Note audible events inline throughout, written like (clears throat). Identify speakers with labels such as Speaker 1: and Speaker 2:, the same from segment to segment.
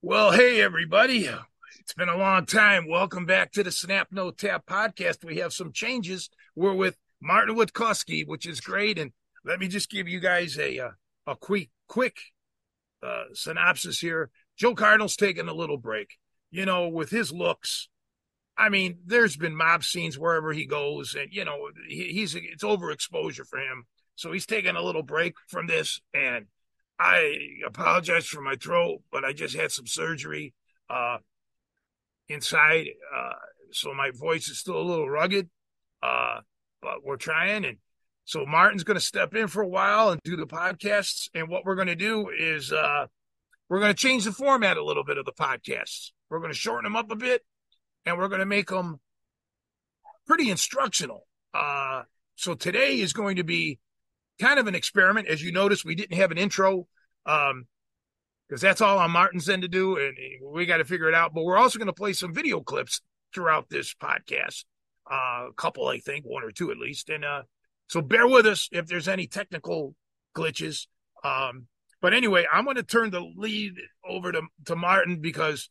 Speaker 1: Well, hey, everybody. It's been a long time. Welcome back to the Snap No Tap podcast. We have some changes. We're with Martin Witkowski, which is great. And let me just give you guys a uh, a quick quick uh, synopsis here. Joe Cardinal's taking a little break. You know, with his looks, I mean, there's been mob scenes wherever he goes, and you know, he, he's it's overexposure for him. So he's taking a little break from this, and I apologize for my throat, but I just had some surgery uh, inside, uh, so my voice is still a little rugged. Uh, but we're trying, and so Martin's going to step in for a while and do the podcasts. And what we're going to do is uh, we're going to change the format a little bit of the podcasts. We're going to shorten them up a bit, and we're going to make them pretty instructional. Uh, so today is going to be kind of an experiment. As you notice, we didn't have an intro um, because that's all on Martin's end to do, and we got to figure it out. But we're also going to play some video clips throughout this podcast, uh, a couple, I think, one or two at least. And uh, so bear with us if there's any technical glitches. Um, but anyway, I'm going to turn the lead over to to Martin because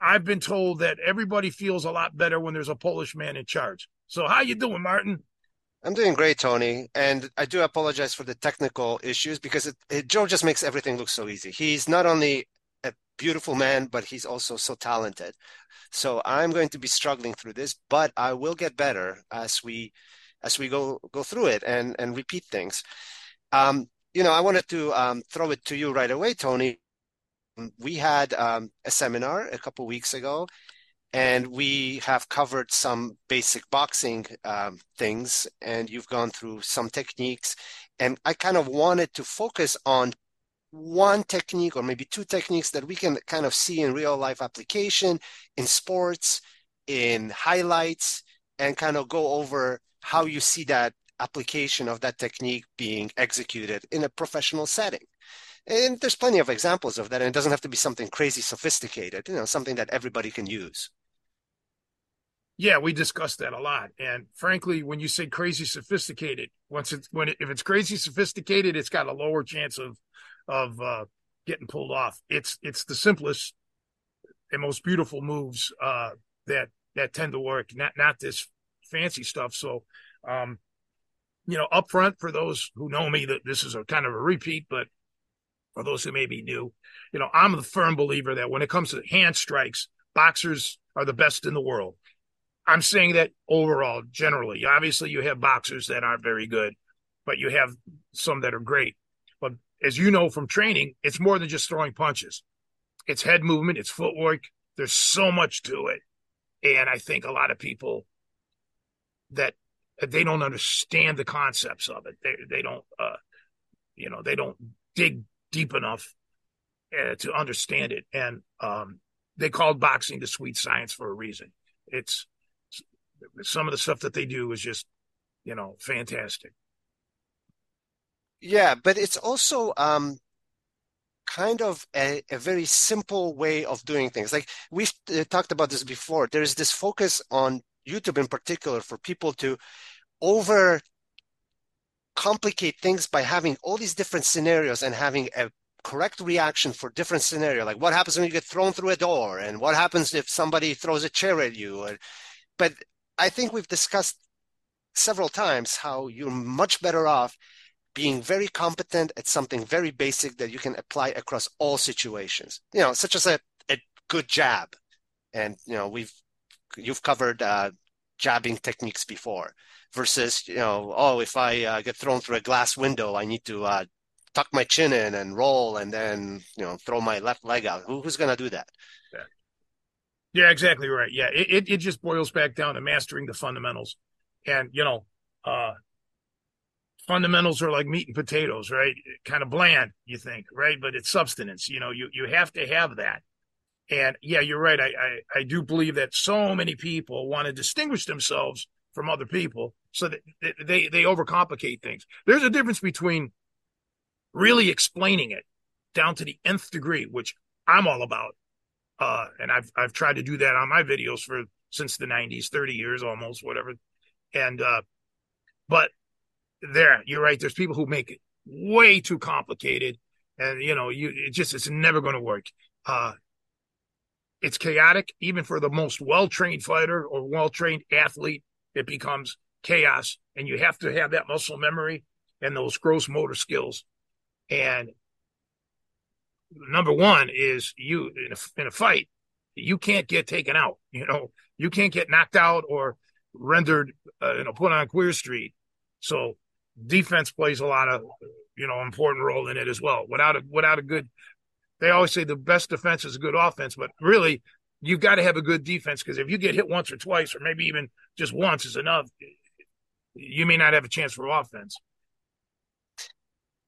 Speaker 1: I've been told that everybody feels a lot better when there's a Polish man in charge. So how you doing, Martin?
Speaker 2: I'm doing great, Tony, and I do apologize for the technical issues because it, it, Joe just makes everything look so easy. He's not only a beautiful man, but he's also so talented. So I'm going to be struggling through this, but I will get better as we as we go go through it and and repeat things. Um, you know, I wanted to um, throw it to you right away, Tony. We had um, a seminar a couple weeks ago, and we have covered some basic boxing um, things and you've gone through some techniques. And i kind of wanted to focus on one technique or maybe two techniques that we can kind of see in real life application in sports in highlights and kind of go over how you see that application of that technique being executed in a professional setting. And there's plenty of examples of that and it doesn't have to be something crazy sophisticated you know something that everybody can use
Speaker 1: yeah, we discussed that a lot. And frankly, when you say crazy sophisticated, once it's when it, if it's crazy sophisticated, it's got a lower chance of of uh, getting pulled off. It's it's the simplest and most beautiful moves uh, that that tend to work. Not not this fancy stuff. So, um, you know, up front for those who know me, that this is a kind of a repeat, but for those who may be new, you know, I'm the firm believer that when it comes to hand strikes, boxers are the best in the world. I'm saying that overall, generally. Obviously, you have boxers that aren't very good, but you have some that are great. But as you know from training, it's more than just throwing punches. It's head movement, it's footwork. There's so much to it. And I think a lot of people that they don't understand the concepts of it. They they don't uh you know, they don't dig deep enough uh, to understand it. And um they called boxing the sweet science for a reason. It's some of the stuff that they do is just, you know, fantastic.
Speaker 2: Yeah, but it's also um, kind of a, a, very simple way of doing things. Like we've uh, talked about this before. There is this focus on YouTube in particular for people to over complicate things by having all these different scenarios and having a correct reaction for different scenario like what happens when you get thrown through a door and what happens if somebody throws a chair at you but I think we've discussed several times how you're much better off being very competent at something very basic that you can apply across all situations. You know, such as a, a good jab, and you know we've you've covered uh, jabbing techniques before versus you know oh if I uh, get thrown through a glass window I need to uh, tuck my chin in and roll and then you know throw my left leg out. Who, who's going to do that?
Speaker 1: Yeah. Exactly right. Yeah, it, it, it just boils back down to mastering the fundamentals, and you know, uh, fundamentals are like meat and potatoes, right? Kind of bland, you think, right? But it's substance. You know, you you have to have that. And yeah, you're right. I, I, I do believe that so many people want to distinguish themselves from other people, so that they they overcomplicate things. There's a difference between really explaining it down to the nth degree, which I'm all about, uh, and I've I've tried to do that on my videos for since the 90s, 30 years almost, whatever. And uh, but there, you're right. There's people who make it way too complicated, and you know, you it just it's never going to work. Uh, it's chaotic, even for the most well trained fighter or well trained athlete. It becomes chaos, and you have to have that muscle memory and those gross motor skills. And number one is you in a, in a fight, you can't get taken out. You know, you can't get knocked out or rendered, uh, you know, put on queer street. So defense plays a lot of, you know, important role in it as well. Without a without a good, they always say the best defense is a good offense, but really, you've got to have a good defense because if you get hit once or twice, or maybe even just once is enough, you may not have a chance for offense.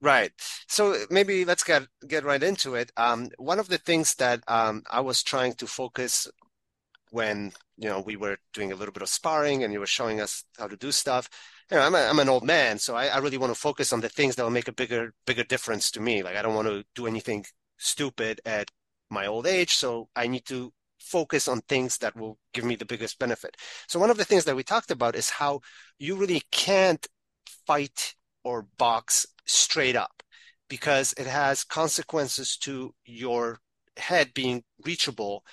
Speaker 2: Right. So maybe let's get get right into it. Um, one of the things that um, I was trying to focus when you know we were doing a little bit of sparring and you were showing us how to do stuff. You know, I'm a, I'm an old man, so I, I really want to focus on the things that will make a bigger bigger difference to me. Like I don't want to do anything stupid at my old age, so I need to focus on things that will give me the biggest benefit. So one of the things that we talked about is how you really can't fight or box straight up because it has consequences to your head being reachable.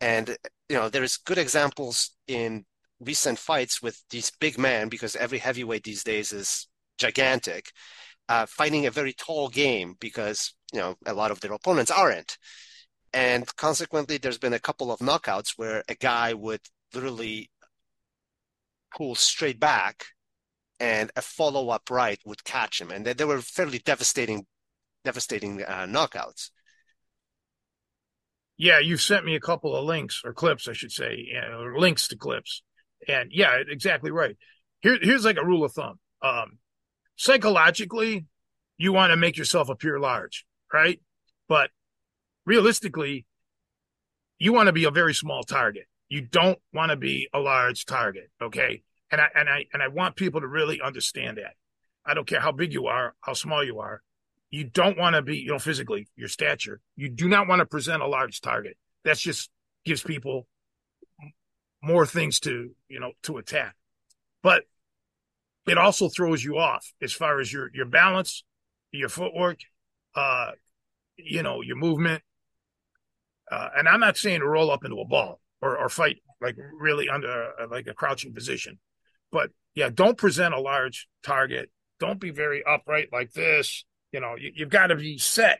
Speaker 2: And you know there's good examples in recent fights with these big men because every heavyweight these days is gigantic uh, fighting a very tall game because you know a lot of their opponents aren't. And consequently there's been a couple of knockouts where a guy would literally pull straight back and a follow up right would catch him, and they, they were fairly devastating, devastating uh, knockouts.
Speaker 1: Yeah, you sent me a couple of links or clips, I should say, or links to clips, and yeah, exactly right. Here, here's like a rule of thumb. Um, psychologically, you want to make yourself appear large, right? But realistically, you want to be a very small target. You don't want to be a large target. Okay and I and I and I want people to really understand that. I don't care how big you are, how small you are. You don't want to be, you know, physically, your stature. You do not want to present a large target. That just gives people more things to, you know, to attack. But it also throws you off as far as your your balance, your footwork, uh, you know, your movement. Uh, and I'm not saying to roll up into a ball or, or fight like really under uh, like a crouching position. But yeah, don't present a large target. Don't be very upright like this. You know, you, have got to be set.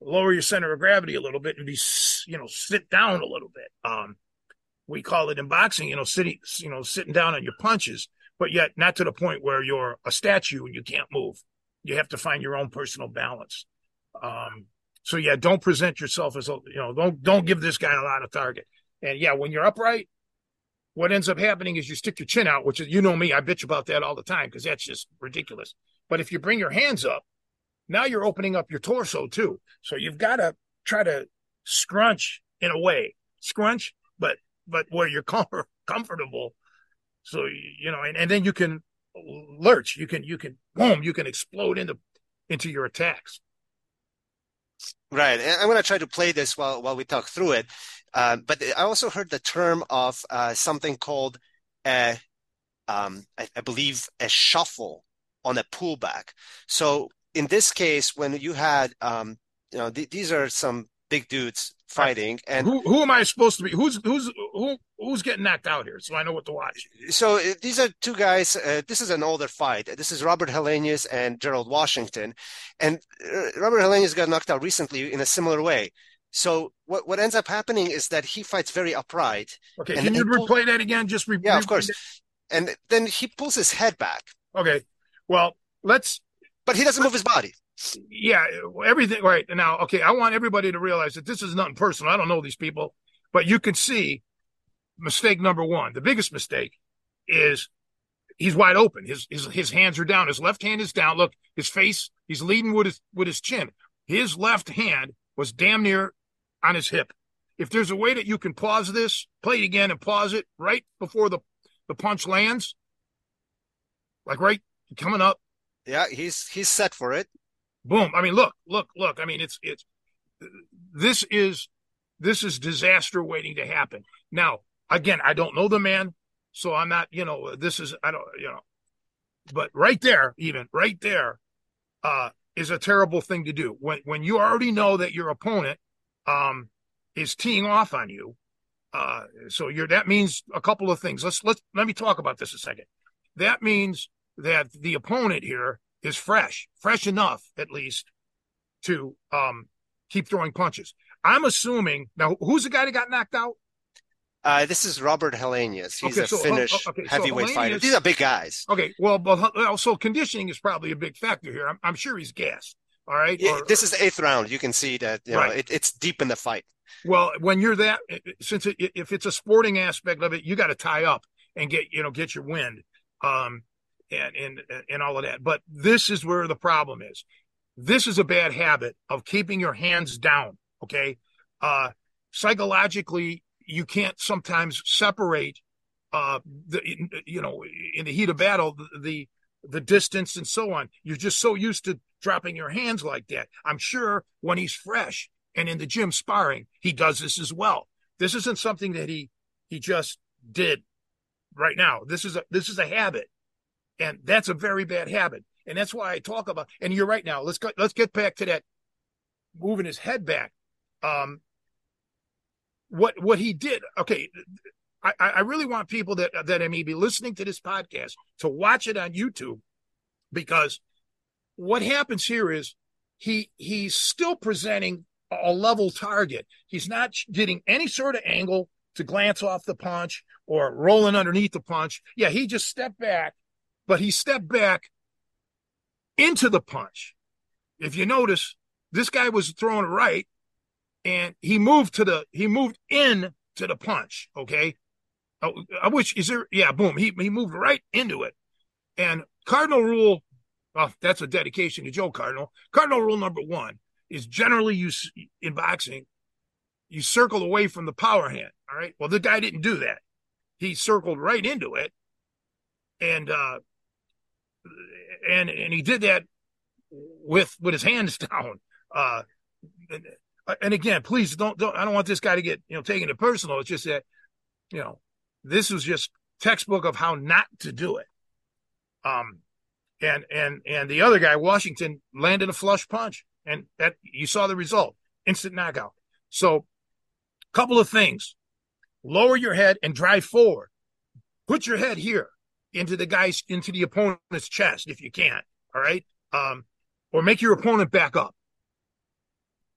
Speaker 1: Lower your center of gravity a little bit and be, you know, sit down a little bit. Um, we call it in boxing, you know, sitting, you know, sitting down on your punches, but yet not to the point where you're a statue and you can't move. You have to find your own personal balance. Um, so yeah, don't present yourself as a, you know, don't don't give this guy a lot of target. And yeah, when you're upright, what ends up happening is you stick your chin out, which is, you know me, I bitch about that all the time because that's just ridiculous. But if you bring your hands up, now you're opening up your torso too. So you've got to try to scrunch in a way, scrunch, but but where you're com- (laughs) comfortable. So you know, and, and then you can lurch, you can you can boom, you can explode into into your attacks.
Speaker 2: Right. I'm going to try to play this while while we talk through it. Uh, but I also heard the term of uh, something called a, um, I, I, believe, a shuffle on a pullback. So in this case, when you had, um, you know, th- these are some big dudes fighting, and
Speaker 1: who who am I supposed to be? Who's who's who who's getting knocked out here? So I know what to watch.
Speaker 2: So uh, these are two guys. Uh, this is an older fight. This is Robert Helenius and Gerald Washington, and uh, Robert Helenius got knocked out recently in a similar way. So what, what ends up happening is that he fights very upright.
Speaker 1: Okay, can you pull, replay that again? Just re-
Speaker 2: yeah, of course. And then he pulls his head back.
Speaker 1: Okay, well let's.
Speaker 2: But he doesn't move his body.
Speaker 1: Yeah, everything right now. Okay, I want everybody to realize that this is nothing personal. I don't know these people, but you can see mistake number one. The biggest mistake is he's wide open. His his his hands are down. His left hand is down. Look, his face. He's leading with his with his chin. His left hand was damn near on his hip. If there's a way that you can pause this, play it again and pause it right before the, the punch lands, like right coming up.
Speaker 2: Yeah, he's he's set for it.
Speaker 1: Boom. I mean, look, look, look. I mean, it's it's this is this is disaster waiting to happen. Now, again, I don't know the man, so I'm not, you know, this is I don't, you know, but right there, even right there, uh, is a terrible thing to do when when you already know that your opponent um, is teeing off on you. Uh, so you're that means a couple of things. Let's let's let me talk about this a second. That means that the opponent here is fresh, fresh enough at least to um, keep throwing punches. I'm assuming now. Who's the guy that got knocked out?
Speaker 2: Uh, this is Robert Helenius. He's okay, a so, Finnish okay, heavyweight so fighter. These are big guys.
Speaker 1: Okay, well, but so conditioning is probably a big factor here. I'm, I'm sure he's gassed. All right.
Speaker 2: Yeah, or, this is the eighth round. You can see that you know it, it's deep in the fight.
Speaker 1: Well, when you're that, since it, if it's a sporting aspect of it, you got to tie up and get you know get your wind, um, and and and all of that. But this is where the problem is. This is a bad habit of keeping your hands down. Okay, uh, psychologically, you can't sometimes separate, uh, the you know in the heat of battle the, the distance and so on. You're just so used to dropping your hands like that. I'm sure when he's fresh and in the gym sparring, he does this as well. This isn't something that he he just did right now. This is a this is a habit. And that's a very bad habit. And that's why I talk about and you're right now. Let's go let's get back to that moving his head back. Um what what he did, okay, I, I really want people that that may be listening to this podcast to watch it on YouTube because what happens here is he he's still presenting a level target. He's not getting any sort of angle to glance off the punch or rolling underneath the punch. Yeah, he just stepped back, but he stepped back into the punch. If you notice, this guy was throwing right and he moved to the he moved in to the punch. Okay. I, I wish is there yeah, boom. He he moved right into it. And Cardinal rule, well, that's a dedication to Joe Cardinal. Cardinal rule number one is generally you in boxing, you circle away from the power hand. All right. Well, the guy didn't do that. He circled right into it, and uh, and and he did that with with his hands (laughs) down. Uh, and, and again, please don't don't. I don't want this guy to get you know taken it personal. It's just that you know this was just textbook of how not to do it. Um, and and and the other guy, Washington, landed a flush punch and that you saw the result instant knockout so couple of things lower your head and drive forward put your head here into the guy's into the opponent's chest if you can all right? Um or make your opponent back up.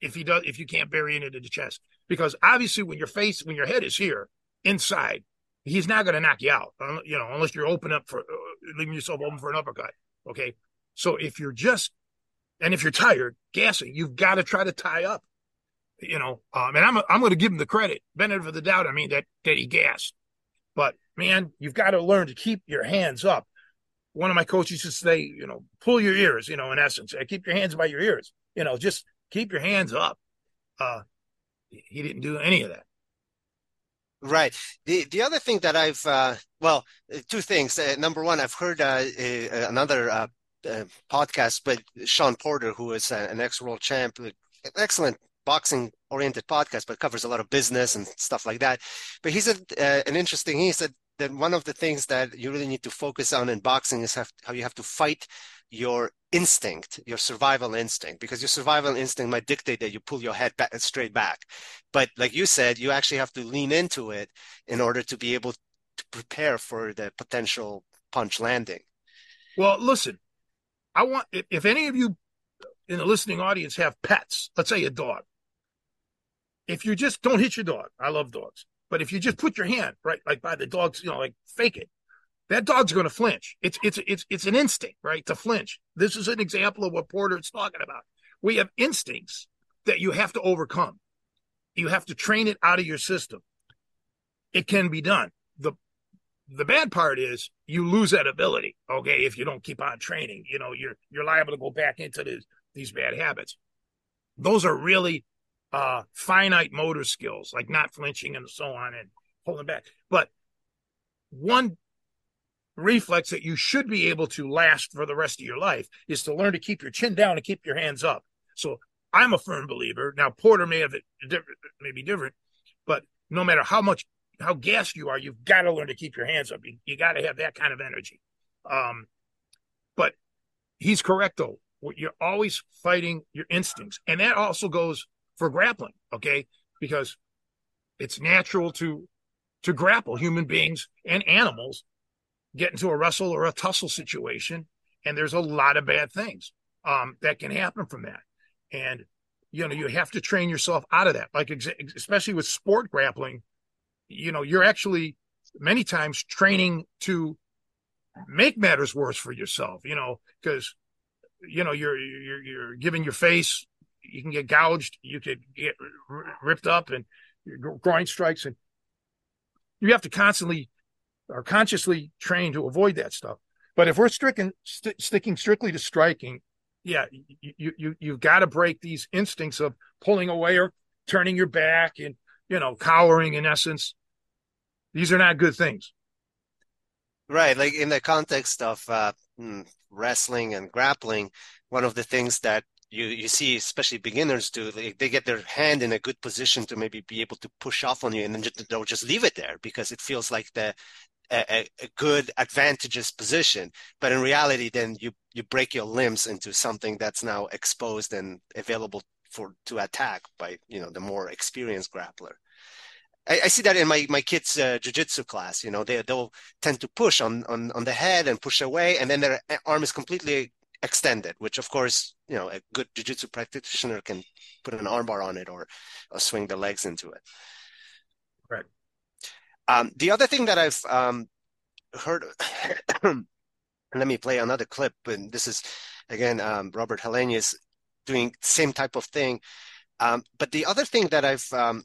Speaker 1: If he does if you can't bury it into the chest. Because obviously when your face when your head is here inside he's not going to knock you out you know unless you're open up for uh, leaving yourself open for an uppercut okay? So if you're just and if you're tired, gassing, you've got to try to tie up. You know, um, and I'm I'm going to give him the credit, benefit of the doubt. I mean that that he gassed, but man, you've got to learn to keep your hands up. One of my coaches used to say, you know, pull your ears. You know, in essence, keep your hands by your ears. You know, just keep your hands up. Uh, he didn't do any of that.
Speaker 2: Right. The the other thing that I've uh, well, two things. Uh, number one, I've heard uh, another uh, uh, podcast, but Shawn Porter, who is an ex world champ, excellent boxing oriented podcast, but covers a lot of business and stuff like that. But he said uh, an interesting. He said that one of the things that you really need to focus on in boxing is have, how you have to fight your instinct, your survival instinct, because your survival instinct might dictate that you pull your head back, straight back. But like you said, you actually have to lean into it in order to be able to prepare for the potential punch landing.
Speaker 1: Well, listen, I want if, if any of you in the listening audience have pets, let's say a dog. If you just don't hit your dog, I love dogs, but if you just put your hand right, like by the dog's, you know, like fake it, that dog's going to flinch. It's it's it's it's an instinct, right, to flinch. This is an example of what Porter is talking about. We have instincts that you have to overcome. You have to train it out of your system. It can be done. The the bad part is you lose that ability. Okay, if you don't keep on training, you know you're you're liable to go back into this, these bad habits. Those are really uh, finite motor skills, like not flinching and so on, and pulling back. But one reflex that you should be able to last for the rest of your life is to learn to keep your chin down and keep your hands up. So I'm a firm believer. Now Porter may have it different, may be different, but no matter how much how gassed you are, you've got to learn to keep your hands up. You, you got to have that kind of energy. Um, but he's correct though. You're always fighting your instincts, and that also goes for grappling. Okay, because it's natural to to grapple. Human beings and animals get into a wrestle or a tussle situation and there's a lot of bad things um, that can happen from that. And you know you have to train yourself out of that. Like especially with sport grappling you know you're actually many times training to make matters worse for yourself you know because you know you're you're you're giving your face you can get gouged you could get ripped up and groin strikes and you have to constantly or consciously train to avoid that stuff. But if we're stricken, st- sticking strictly to striking yeah you you you've got to break these instincts of pulling away or turning your back and you know cowering in essence. These are not good things.
Speaker 2: Right like in the context of uh, hmm, wrestling and grappling one of the things that you you see especially beginners do like they get their hand in a good position to maybe be able to push off on you and then just, they'll just leave it there because it feels like the a, a, good advantageous position but in reality then you you break your limbs into something that's now exposed and available for to attack by you know the more experienced grappler I, I see that in my my kids' uh, jujitsu class. You know, they they'll tend to push on on on the head and push away, and then their arm is completely extended. Which, of course, you know, a good jujitsu practitioner can put an armbar on it or, or swing the legs into it.
Speaker 1: Right.
Speaker 2: Um, the other thing that I've um, heard, (coughs) let me play another clip, and this is again um, Robert Helenius doing same type of thing. Um, but the other thing that I've um,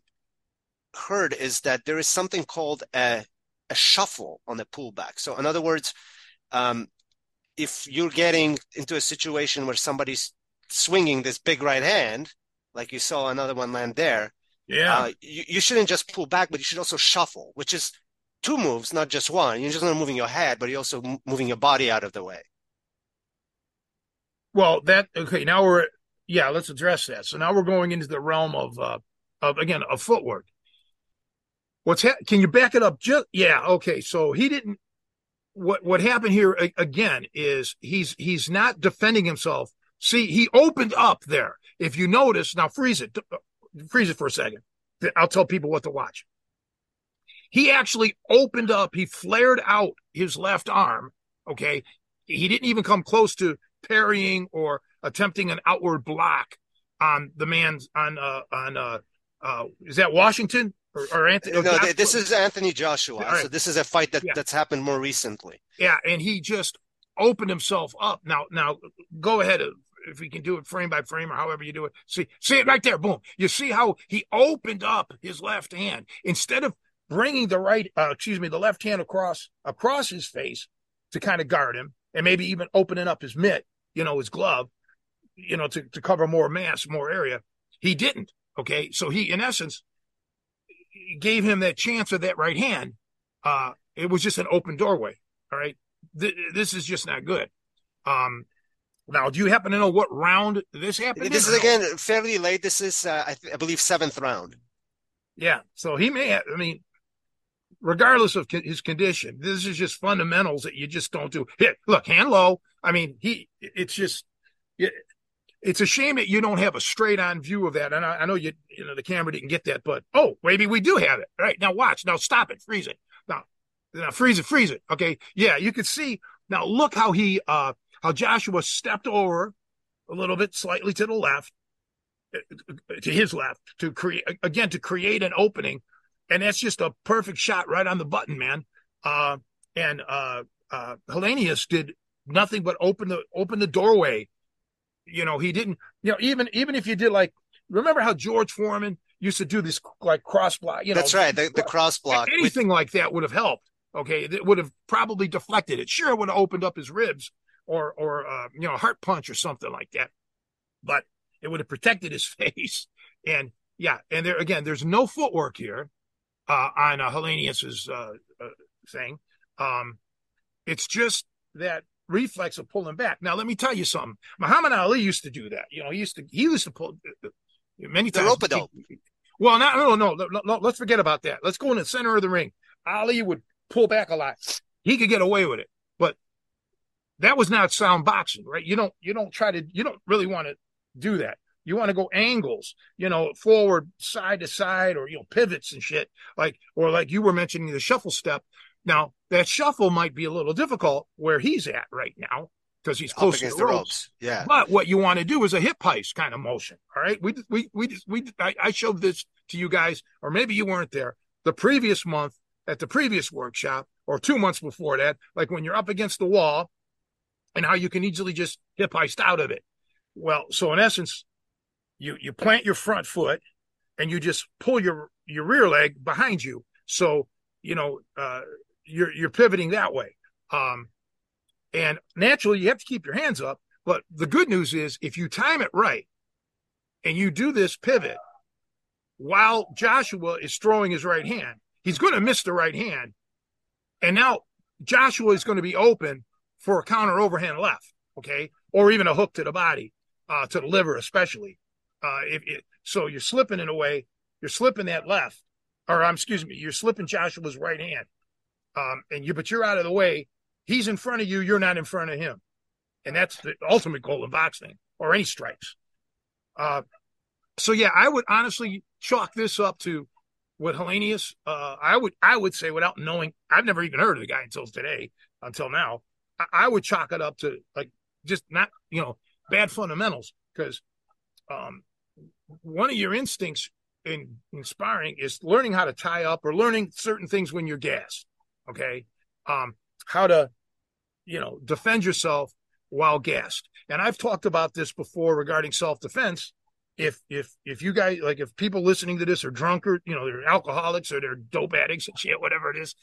Speaker 2: heard is that there is something called a, a shuffle on the pullback. So, in other words, um, if you're getting into a situation where somebody's swinging this big right hand, like you saw another one land there,
Speaker 1: yeah, uh,
Speaker 2: you, you shouldn't just pull back, but you should also shuffle, which is two moves, not just one. You're just not moving your head, but you're also moving your body out of the way.
Speaker 1: Well, that okay. Now we're yeah. Let's address that. So now we're going into the realm of uh, of again of footwork. What's ha- can you back it up? Just yeah, okay. So he didn't. What what happened here again is he's he's not defending himself. See, he opened up there. If you notice, now freeze it, freeze it for a second. I'll tell people what to watch. He actually opened up. He flared out his left arm. Okay, he didn't even come close to parrying or attempting an outward block on the man's on uh on uh uh is that Washington or, or Anthony.
Speaker 2: No, this is Anthony Joshua. Right. So this is a fight that, yeah. that's happened more recently.
Speaker 1: Yeah, and he just opened himself up. Now, now go ahead if we can do it frame by frame or however you do it. See, see it right there. Boom. You see how he opened up his left hand instead of bringing the right, uh, excuse me, the left hand across across his face to kind of guard him, and maybe even opening up his mitt, you know, his glove, you know, to to cover more mass, more area. He didn't. Okay, so he, in essence, gave him that chance of that right hand, uh, it was just an open doorway. All right. Th- this is just not good. Um, now, do you happen to know what round this happened?
Speaker 2: This is again fairly late. This is, uh, I, th- I, believe, seventh round.
Speaker 1: Yeah. So he may have, I mean, regardless of his condition, this is just fundamentals that you just don't do. Hit, look, hand low. I mean, he, it's just, it, it's a shame that you don't have a straight on view of that. And I, I, know you, you know, the camera didn't get that, but oh, maybe we do have it. All right. Now watch. Now stop it. Freeze it. Now, now freeze it. Freeze it. Okay. Yeah. You can see now look how he, uh, how Joshua stepped over a little bit slightly to the left, to his left to create, again, to create an opening. And that's just a perfect shot right on the button, man. Uh, and, uh, uh, Helenius did nothing but open the, open the doorway you know, he didn't, you know, even even if you did like remember how George Foreman used to do this like cross block, you know.
Speaker 2: That's right, the, the cross block.
Speaker 1: Anything with... like that would have helped. Okay, it would have probably deflected it. Sure, it would have opened up his ribs or or uh, you know, heart punch or something like that. But it would have protected his (laughs) face. And yeah, and there again, there's no footwork here uh, on uh, Helenius's uh, uh, thing. Um, it's just that reflex of pulling back. Now, let me tell you something. Muhammad Ali used to do that. You know, he used to he used to pull uh, uh, many times.
Speaker 2: The rope
Speaker 1: well, not, no, no, no, no, Let's forget about that. Let's go in the center of the ring. Ali would pull back a lot. He could get away with it, but that was not sound boxing, right? You don't you don't try to you don't really want to do that. You want to go angles, you know, forward, side to side, or you know, pivots and shit. Like, or like you were mentioning the shuffle step. Now that shuffle might be a little difficult where he's at right now because he's close to the, the ropes. ropes.
Speaker 2: Yeah.
Speaker 1: But what you want to do is a hip heist kind of motion. All right. We we we we I, I showed this to you guys, or maybe you weren't there. The previous month at the previous workshop, or two months before that, like when you're up against the wall, and how you can easily just hip heist out of it. Well, so in essence, you you plant your front foot and you just pull your your rear leg behind you. So you know uh, you're you're pivoting that way. Um, and naturally, you have to keep your hands up. But the good news is, if you time it right, and you do this pivot while Joshua is throwing his right hand, he's going to miss the right hand, and now Joshua is going to be open for a counter overhand left, okay, or even a hook to the body, uh, to the liver especially. Uh, if it, so, you're slipping in a way, you're slipping that left, or um, excuse me, you're slipping Joshua's right hand, um, and you, but you're out of the way. He's in front of you, you're not in front of him, and that's the ultimate goal of boxing or any strikes. Uh, so yeah, I would honestly chalk this up to what Helenius. Uh, I would I would say without knowing, I've never even heard of the guy until today, until now. I, I would chalk it up to like just not you know bad fundamentals because um, one of your instincts in inspiring is learning how to tie up or learning certain things when you're gassed. Okay. Um, how to, you know, defend yourself while gassed. And I've talked about this before regarding self defense. If, if, if you guys, like, if people listening to this are drunk or, you know, they're alcoholics or they're dope addicts and shit, whatever it is,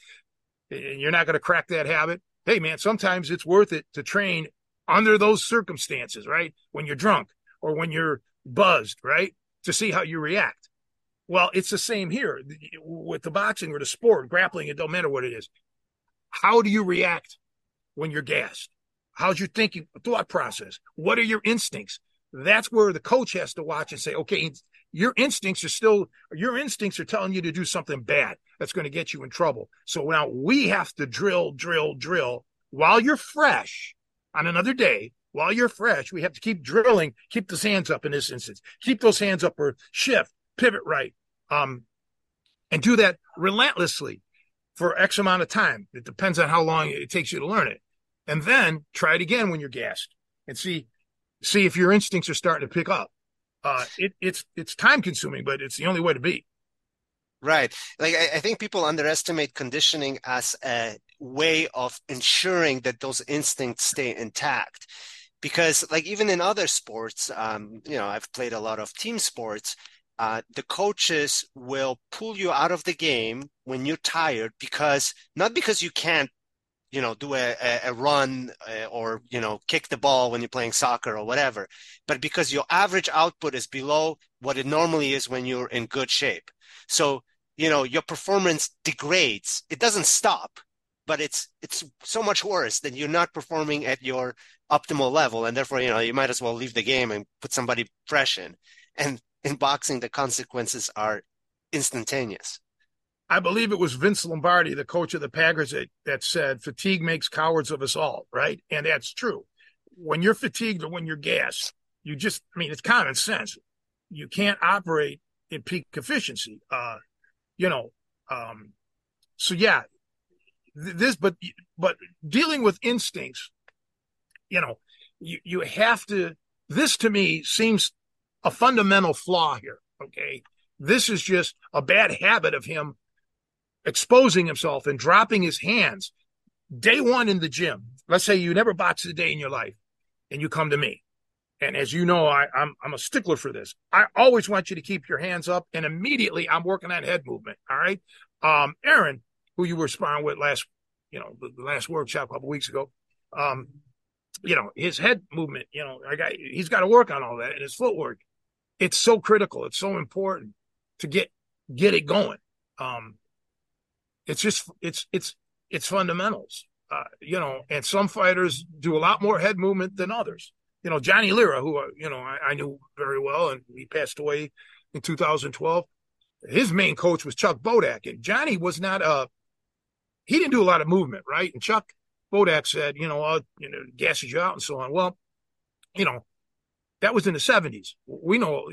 Speaker 1: and you're not going to crack that habit. Hey, man, sometimes it's worth it to train under those circumstances, right? When you're drunk or when you're buzzed, right? To see how you react. Well, it's the same here with the boxing or the sport, grappling, it don't matter what it is. How do you react when you're gassed? How's your thinking thought process? What are your instincts? That's where the coach has to watch and say, okay, your instincts are still, your instincts are telling you to do something bad that's going to get you in trouble. So now we have to drill, drill, drill while you're fresh on another day while you're fresh, we have to keep drilling, keep those hands up in this instance, keep those hands up or shift, pivot right, um, and do that relentlessly for X amount of time. It depends on how long it takes you to learn it. And then try it again when you're gassed and see, see if your instincts are starting to pick up. Uh, it, it's, it's time consuming, but it's the only way to be.
Speaker 2: Right. Like I, I, think people underestimate conditioning as a way of ensuring that those instincts stay intact because like even in other sports um, you know i've played a lot of team sports uh, the coaches will pull you out of the game when you're tired because not because you can't you know do a, a run uh, or you know kick the ball when you're playing soccer or whatever but because your average output is below what it normally is when you're in good shape. So you know your performance degrades. It doesn't stop but it's it's so much worse that you're not performing at your optimal level and therefore you know you might as well leave the game and put somebody fresh in. And in boxing the consequences are instantaneous.
Speaker 1: I believe it was vince lombardi the coach of the packers that, that said fatigue makes cowards of us all right? And that's true. When you're fatigued or when you're gassed you just i mean it's common sense. You can't operate in peak efficiency uh you know um so yeah this, but but dealing with instincts, you know, you you have to. This to me seems a fundamental flaw here. Okay, this is just a bad habit of him exposing himself and dropping his hands. Day one in the gym. Let's say you never boxed a day in your life, and you come to me. And as you know, I, I'm I'm a stickler for this. I always want you to keep your hands up, and immediately I'm working on head movement. All right, um, Aaron, who you were sparring with last, you know, the, the last workshop a couple weeks ago. Um, you know, his head movement, you know, I got, he's got to work on all that and his footwork. It's so critical. It's so important to get, get it going. Um, it's just, it's, it's, it's fundamentals, uh, you know, and some fighters do a lot more head movement than others. You know, Johnny Lira, who, uh, you know, I, I knew very well and he passed away in 2012. His main coach was Chuck Bodak and Johnny was not a, he didn't do a lot of movement, right? And Chuck Bodak said, you know, uh, you know, gasses you out and so on. Well, you know, that was in the 70s. We know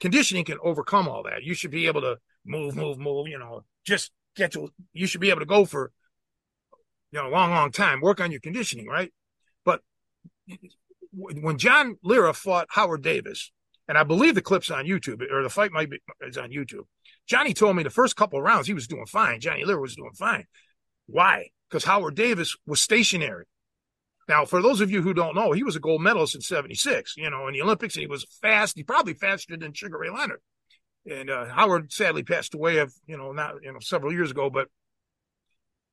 Speaker 1: conditioning can overcome all that. You should be able to move, move, move, you know, just get to, you should be able to go for, you know, a long, long time, work on your conditioning, right? But when John Lira fought Howard Davis, and I believe the clip's on YouTube, or the fight might be is on YouTube. Johnny told me the first couple rounds he was doing fine. Johnny Lira was doing fine. Why? Because Howard Davis was stationary. Now, for those of you who don't know, he was a gold medalist in 76, you know, in the Olympics, and he was fast. He probably faster than Sugar Ray Leonard. And uh, Howard sadly passed away of, you know, not, you know, several years ago. But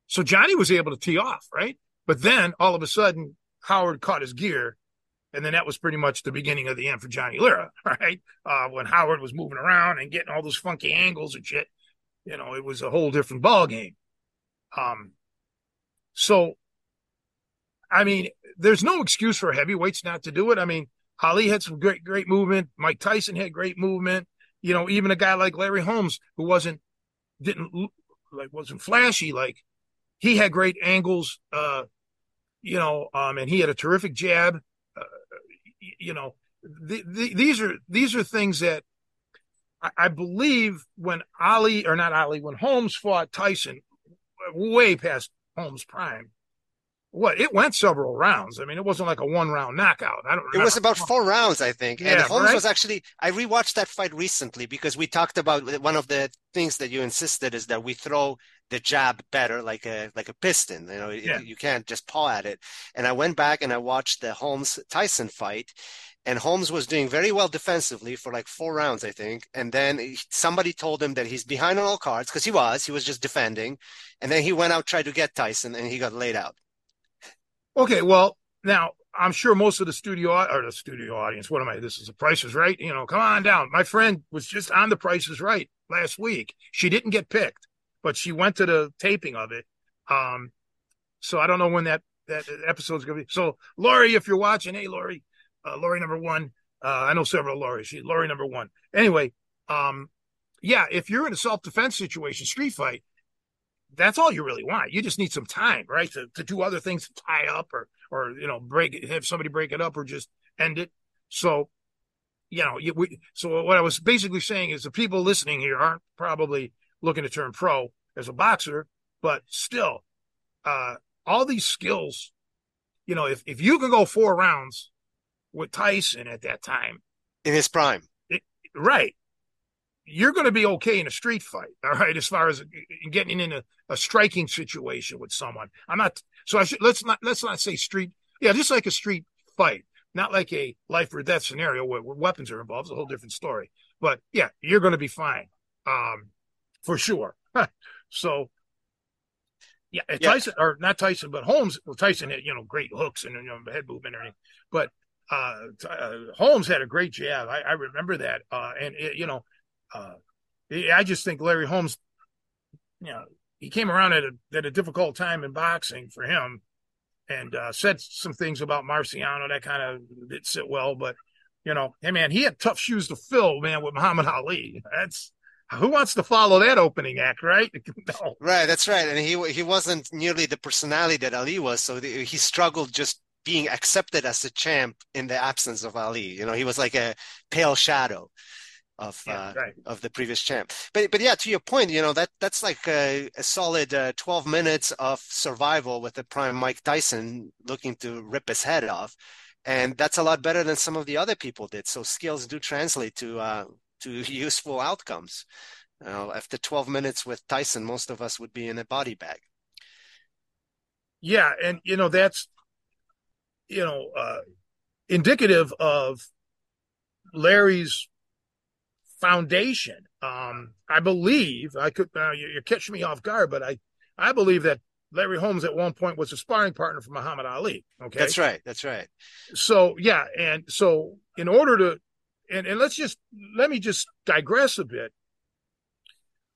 Speaker 1: so Johnny was able to tee off, right? But then all of a sudden, Howard caught his gear. And then that was pretty much the beginning of the end for Johnny Lira, (laughs) right? Uh, when Howard was moving around and getting all those funky angles and shit, you know, it was a whole different ball game. Um, so I mean, there's no excuse for heavyweights not to do it. I mean, Ali had some great, great movement. Mike Tyson had great movement. You know, even a guy like Larry Holmes, who wasn't, didn't like, wasn't flashy, like he had great angles. Uh, you know, um, and he had a terrific jab. Uh, you know, the, the, these are these are things that I, I believe when Ali or not Ali, when Holmes fought Tyson, way past Holmes' prime, what it went several rounds. I mean, it wasn't like a one round knockout. I don't. Remember.
Speaker 2: It was about four rounds, I think.
Speaker 1: Yeah,
Speaker 2: and Holmes
Speaker 1: right?
Speaker 2: was actually. I rewatched that fight recently because we talked about one of the things that you insisted is that we throw the jab better, like a like a piston. You know,
Speaker 1: Yeah.
Speaker 2: you can't just paw at it. And I went back and I watched the Holmes Tyson fight. And Holmes was doing very well defensively for like four rounds, I think. And then somebody told him that he's behind on all cards because he was. He was just defending. And then he went out, tried to get Tyson, and he got laid out.
Speaker 1: Okay, well, now I'm sure most of the studio or the studio audience, what am I? This is the Price is Right. You know, come on down. My friend was just on the Price is Right last week. She didn't get picked, but she went to the taping of it. Um, so I don't know when that that episode's gonna be. So Lori, if you're watching, hey Lori, uh, Lori number one. Uh, I know several Lori. She's Lori number one. Anyway, um, yeah, if you're in a self defense situation, street fight, that's all you really want. You just need some time, right, to, to do other things, to tie up or or you know break it, have somebody break it up or just end it. So, you know, you, we, so what I was basically saying is the people listening here aren't probably looking to turn pro as a boxer, but still, uh, all these skills, you know, if if you can go four rounds with Tyson at that time,
Speaker 2: In his prime.
Speaker 1: right you're going to be okay in a street fight all right as far as getting in a, a striking situation with someone i'm not so i should let's not let's not say street yeah just like a street fight not like a life or death scenario where, where weapons are involved it's a whole different story but yeah you're going to be fine um for sure (laughs) so yeah,
Speaker 2: Yeah.
Speaker 1: Tyson or not Tyson, but Holmes. Well, Tyson had you know great hooks and you know head movement and everything, but uh, uh, Holmes had a great jab. I, I remember that, uh, and it, you know, uh, I just think Larry Holmes, you know, he came around at a at a difficult time in boxing for him, and uh, said some things about Marciano that kind of didn't sit well. But you know, hey man, he had tough shoes to fill, man, with Muhammad Ali. That's who wants to follow that opening act, right? (laughs) no.
Speaker 2: Right, that's right. And he he wasn't nearly the personality that Ali was, so the, he struggled just being accepted as a champ in the absence of Ali. You know, he was like a pale shadow of
Speaker 1: Yeah,
Speaker 2: uh,
Speaker 1: right.
Speaker 2: of the previous champ. But but yeah, to your point, you know that that's like a, a solid uh, 12 minutes of survival with the prime Mike Tyson looking to rip his head off, and that's a lot better than some of the other people did. So skills do translate to uh, to (laughs) useful outcomes. You know, after 12 minutes with Tyson, most of us would be in a body bag.
Speaker 1: Yeah, and you know that's you know uh indicative of Larry's foundation. Um I believe I could uh, you- you're catching me off guard, but I I believe that Larry Holmes at one point was a sparring partner for Muhammad Ali. Okay,
Speaker 2: That's right. That's right.
Speaker 1: so yeah, and so in order to and, and let's just let me just digress a bit.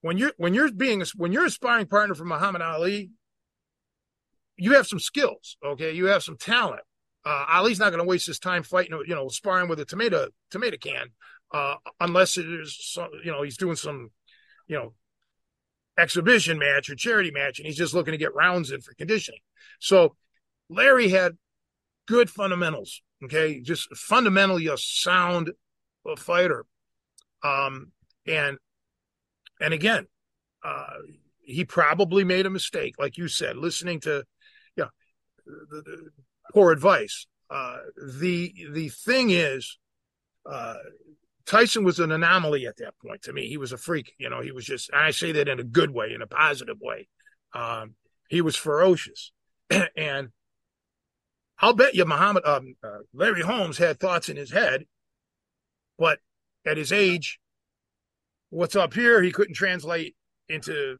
Speaker 1: When you're when you're being when you're a sparring partner for Muhammad Ali, you have some skills, okay? You have some talent. Uh, Ali's not going to waste his time fighting, you know, sparring with a tomato tomato can, uh, unless it is, you know, he's doing some, you know, exhibition match or charity match, and he's just looking to get rounds in for conditioning. So Larry had good fundamentals. Okay, just fundamentally a sound fighter. Um, and and again, uh, he probably made a mistake, like you said, listening to, yeah, the, the poor advice. Uh, the the thing is, uh, Tyson was an anomaly at that point to me. He was a freak. You know, he was just, and I say that in a good way, in a positive way. Um, he was ferocious. (clears throat) and I'll bet you Muhammad, um, uh, Larry Holmes had thoughts in his head, but at his age, what's up here, he couldn't translate into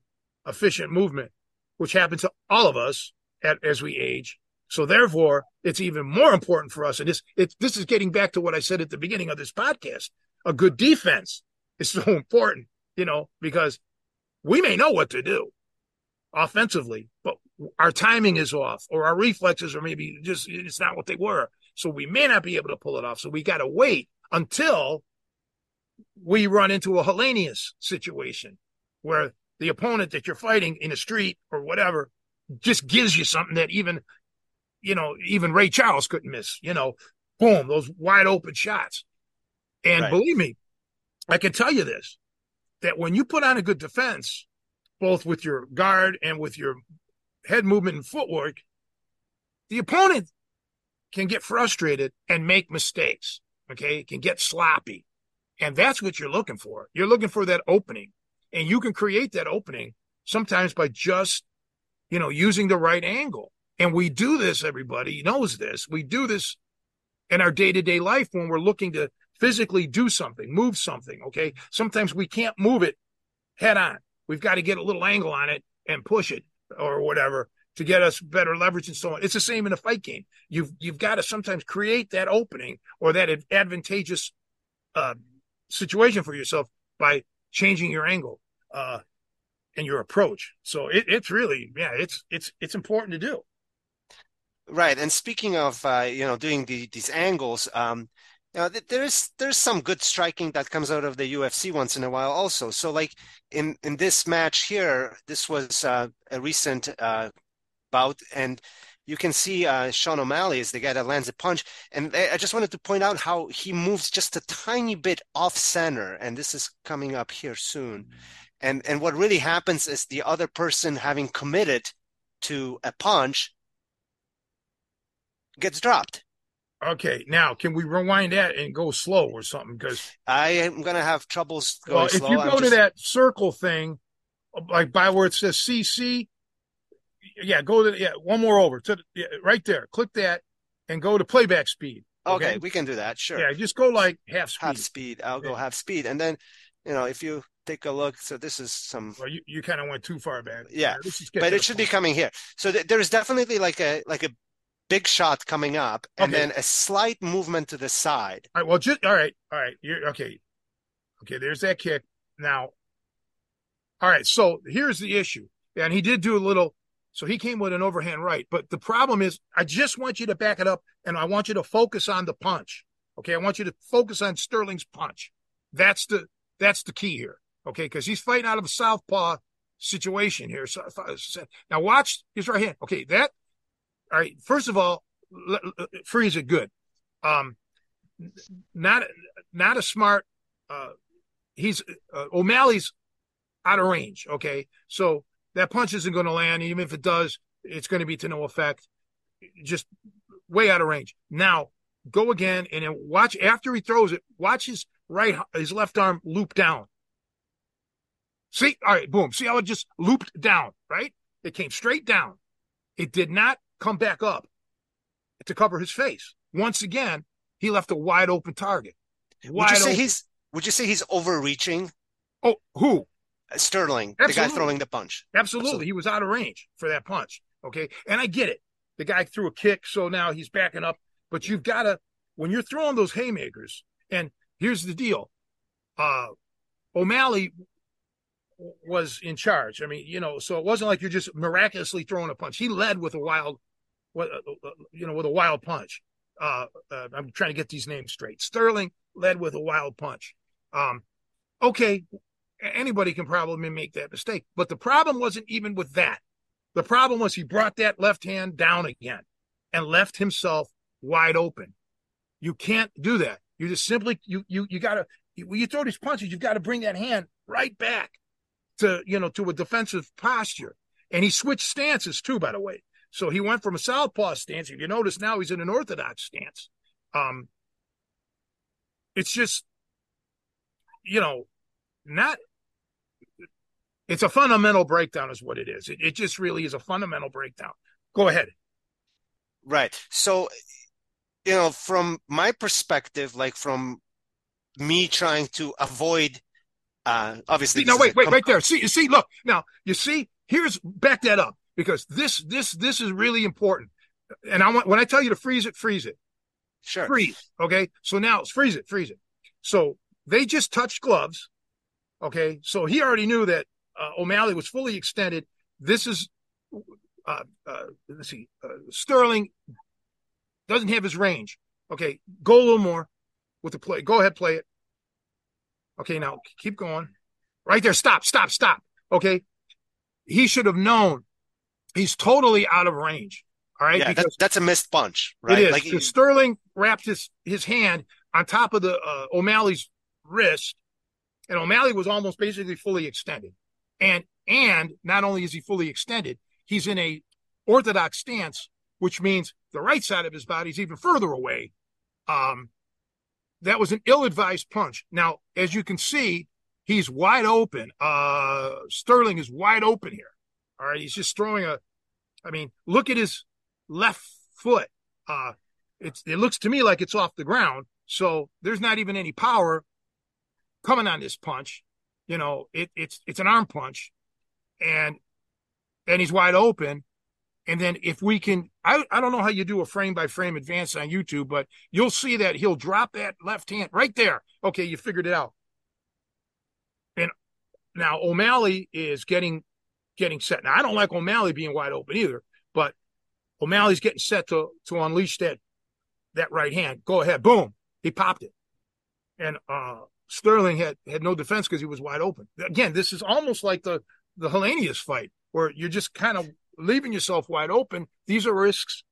Speaker 1: efficient movement, which happens to all of us at, as we age. So therefore, it's even more important for us. And this, it, this is getting back to what I said at the beginning of this podcast a good defense is (laughs) so important, you know, because we may know what to do offensively, but our timing is off or our reflexes are maybe just, it's not what they were. So we may not be able to pull it off. So we got to wait until we run into a Helenius situation where the opponent that you're fighting in a street or whatever just gives you something that even, you know, even Ray Charles couldn't miss, you know, boom, those wide open shots. And right. believe me, I can tell you this that when you put on a good defense, both with your guard and with your head movement and footwork, the opponent can get frustrated and make mistakes. Okay. Can get sloppy. And that's what you're looking for. You're looking for that opening. And you can create that opening sometimes by just, you know, using the right angle. And we do this, everybody knows this. We do this in our day to day life when we're looking to physically do something, move something. Okay. Sometimes we can't move it head on. We've got to get a little angle on it and push it or whatever to get us better leverage and so on. It's the same in a fight game. You've you've got to sometimes create that opening or that advantageous uh, situation for yourself by changing your angle uh, and your approach. So it, it's really yeah, it's it's it's important to do.
Speaker 2: Right, and speaking of uh, you know doing the, these angles, um, you know, there's there's some good striking that comes out of the UFC once in a while also. So like in in this match here, this was uh, a recent uh, bout, and you can see uh, Sean O'Malley is the guy that lands a punch. And I just wanted to point out how he moves just a tiny bit off center, and this is coming up here soon. And and what really happens is the other person having committed to a punch gets dropped
Speaker 1: Okay, now can we rewind that and go slow or something? Because
Speaker 2: I am gonna have troubles going
Speaker 1: well, if
Speaker 2: slow.
Speaker 1: you go to that circle thing, uh, like by where it says CC, yeah, go to yeah one more over to yeah, right there. Click that and go to playback speed.
Speaker 2: Okay? okay? we can do that. Sure.
Speaker 1: Yeah, just go like half speed.
Speaker 2: Half speed. I'll go half speed, and then you know if you take a look. So this is some.
Speaker 1: Well, you, you kind of went too far back.
Speaker 2: Yeah, but it should point. be coming here. So th- there is definitely like a like a big shot coming up and okay. then a slight movement to the side.
Speaker 1: All right. Well, just all right. All right. You're okay. Okay. There's that kick. Now, all right. So here's the issue. And he did do a little. So he came with an overhand right. But the problem is, I just want you to back it up and I want you to focus on the punch. Okay. I want you to focus on Sterling's punch. That's the that's the key here. Okay. Because he's fighting out of a southpaw situation here. So, now watch his right hand. Okay. That all right. First of all, freeze it good. Um, not not a smart. Uh, he's uh, O'Malley's out of range. Okay, so that punch isn't going to land. Even if it does, it's going to be to no effect. Just way out of range. Now go again and then watch after he throws it. Watch his right, his left arm loop down. See, all right, boom. See how it just looped down, right? It came straight down. It did not come back up to cover his face. Once again, he left a wide open target.
Speaker 2: Wide would you say open. he's would you say he's overreaching?
Speaker 1: Oh, who?
Speaker 2: Sterling, Absolutely. the guy throwing the punch.
Speaker 1: Absolutely. Absolutely. He was out of range for that punch. Okay. And I get it. The guy threw a kick, so now he's backing up. But you've got to, when you're throwing those haymakers, and here's the deal uh, O'Malley was in charge. I mean, you know, so it wasn't like you're just miraculously throwing a punch. He led with a wild uh, uh, you know, with a wild punch. Uh, uh, I'm trying to get these names straight. Sterling led with a wild punch. Um, okay, anybody can probably make that mistake, but the problem wasn't even with that. The problem was he brought that left hand down again and left himself wide open. You can't do that. You just simply you you you gotta when you throw these punches, you've got to bring that hand right back to you know to a defensive posture. And he switched stances too, by the way. So he went from a southpaw stance. If you notice now, he's in an orthodox stance. Um, it's just, you know, not. It's a fundamental breakdown, is what it is. It, it just really is a fundamental breakdown. Go ahead.
Speaker 2: Right. So, you know, from my perspective, like from me trying to avoid, uh, obviously.
Speaker 1: no, wait, wait, com- right there. See, you see, look now. You see, here's back that up because this this this is really important. And I want when I tell you to freeze it, freeze it.
Speaker 2: Sure.
Speaker 1: Freeze. Okay. So now it's freeze it, freeze it. So they just touched gloves. Okay. So he already knew that uh, O'Malley was fully extended. This is, uh, uh, let's see, uh, Sterling doesn't have his range. Okay. Go a little more with the play. Go ahead, play it. Okay. Now keep going. Right there. Stop, stop, stop. Okay. He should have known he's totally out of range. All right.
Speaker 2: Yeah, that's, that's a missed punch, right?
Speaker 1: It is. Like, Sterling wrapped his, his hand on top of the uh, O'Malley's wrist, and O'Malley was almost basically fully extended. And and not only is he fully extended, he's in a orthodox stance, which means the right side of his body is even further away. Um, that was an ill-advised punch. Now, as you can see, he's wide open. Uh, Sterling is wide open here. All right, he's just throwing a. I mean, look at his left foot. Uh, it's it looks to me like it's off the ground, so there's not even any power coming on this punch. You know, it, it's it's an arm punch, and and he's wide open. And then if we can, I, I don't know how you do a frame by frame advance on YouTube, but you'll see that he'll drop that left hand right there. Okay, you figured it out. And now O'Malley is getting getting set. Now I don't like O'Malley being wide open either, but O'Malley's getting set to to unleash that that right hand. Go ahead, boom, he popped it, and uh, Sterling had had no defense because he was wide open. Again, this is almost like the the Helenius fight where you're just kind of leaving yourself wide open. These are risks.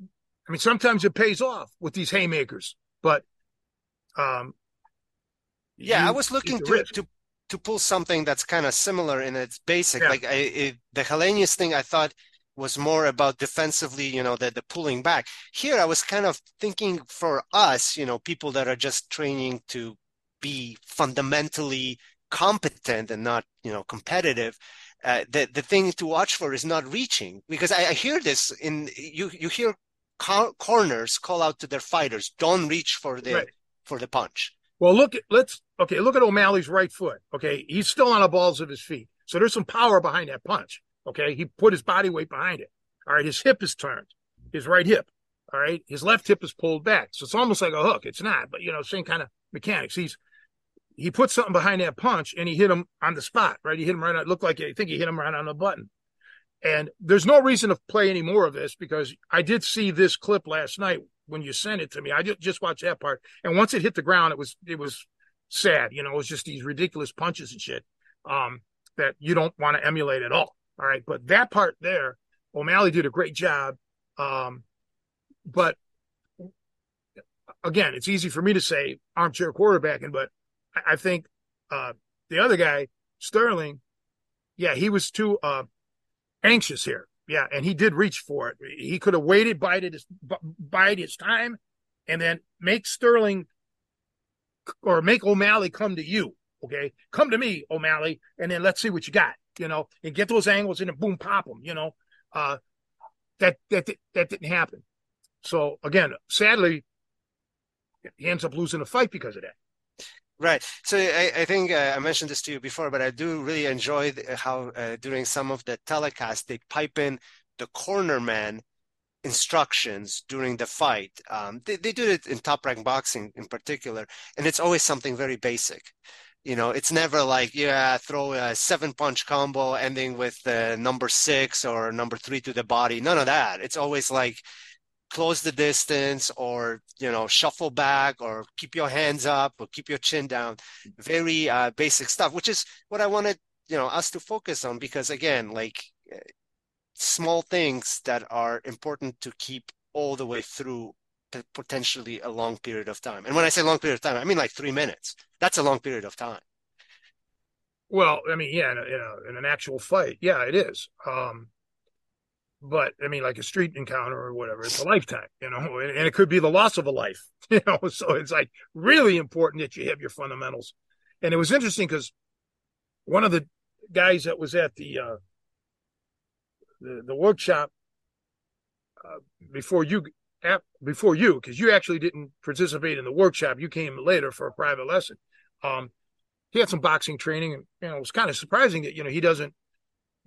Speaker 1: I mean, sometimes it pays off with these haymakers, but um,
Speaker 2: yeah, you, I was looking to, to to pull something that's kind of similar in its basic. Yeah. Like I, it, the Helenius thing, I thought was more about defensively, you know, the, the pulling back. Here, I was kind of thinking for us, you know, people that are just training to be fundamentally competent and not, you know, competitive. Uh, the the thing to watch for is not reaching because I, I hear this in you you hear co- corners call out to their fighters, don't reach for the right. for the punch.
Speaker 1: Well, look let's okay, look at O'Malley's right foot. Okay, he's still on the balls of his feet, so there's some power behind that punch. Okay. He put his body weight behind it. All right. His hip is turned, his right hip. All right. His left hip is pulled back. So it's almost like a hook. It's not, but you know, same kind of mechanics. He's, he put something behind that punch and he hit him on the spot, right? He hit him right on, it looked like, I think he hit him right on the button. And there's no reason to play any more of this because I did see this clip last night when you sent it to me. I just watched that part. And once it hit the ground, it was, it was sad. You know, it was just these ridiculous punches and shit, um, that you don't want to emulate at all. All right. But that part there, O'Malley did a great job. Um, but again, it's easy for me to say armchair quarterbacking, but I, I think uh, the other guy, Sterling, yeah, he was too uh, anxious here. Yeah, and he did reach for it. He could have waited, bided his, bide his time, and then make Sterling or make O'Malley come to you. Okay, come to me, O'Malley, and then let's see what you got you know, and get those angles in and boom, pop them, you know. Uh, that that that didn't happen. So again, sadly, he ends up losing the fight because of that.
Speaker 2: Right. So I, I think uh, I mentioned this to you before, but I do really enjoy how uh, during some of the telecasts they pipe in the corner man instructions during the fight. Um, they, they do it in top rank boxing in particular, and it's always something very basic. You know, it's never like, yeah, throw a seven punch combo ending with the number six or number three to the body. None of that. It's always like close the distance or, you know, shuffle back or keep your hands up or keep your chin down. Very uh, basic stuff, which is what I wanted, you know, us to focus on because again, like small things that are important to keep all the way through potentially a long period of time. And when I say long period of time, I mean like three minutes. That's a long period of time.
Speaker 1: Well, I mean, yeah, in, a, in, a, in an actual fight, yeah, it is. Um, but I mean, like a street encounter or whatever, it's a lifetime, you know, and, and, it could be the loss of a life, (laughs) you know. So it's like really important that you have your fundamentals. And it was interesting because one of the guys that was at the uh, the, the workshop uh, before you before you because you actually didn't participate in the workshop, you came later for a private lesson. Um, he had some boxing training, and you know, it was kind of surprising that you know he doesn't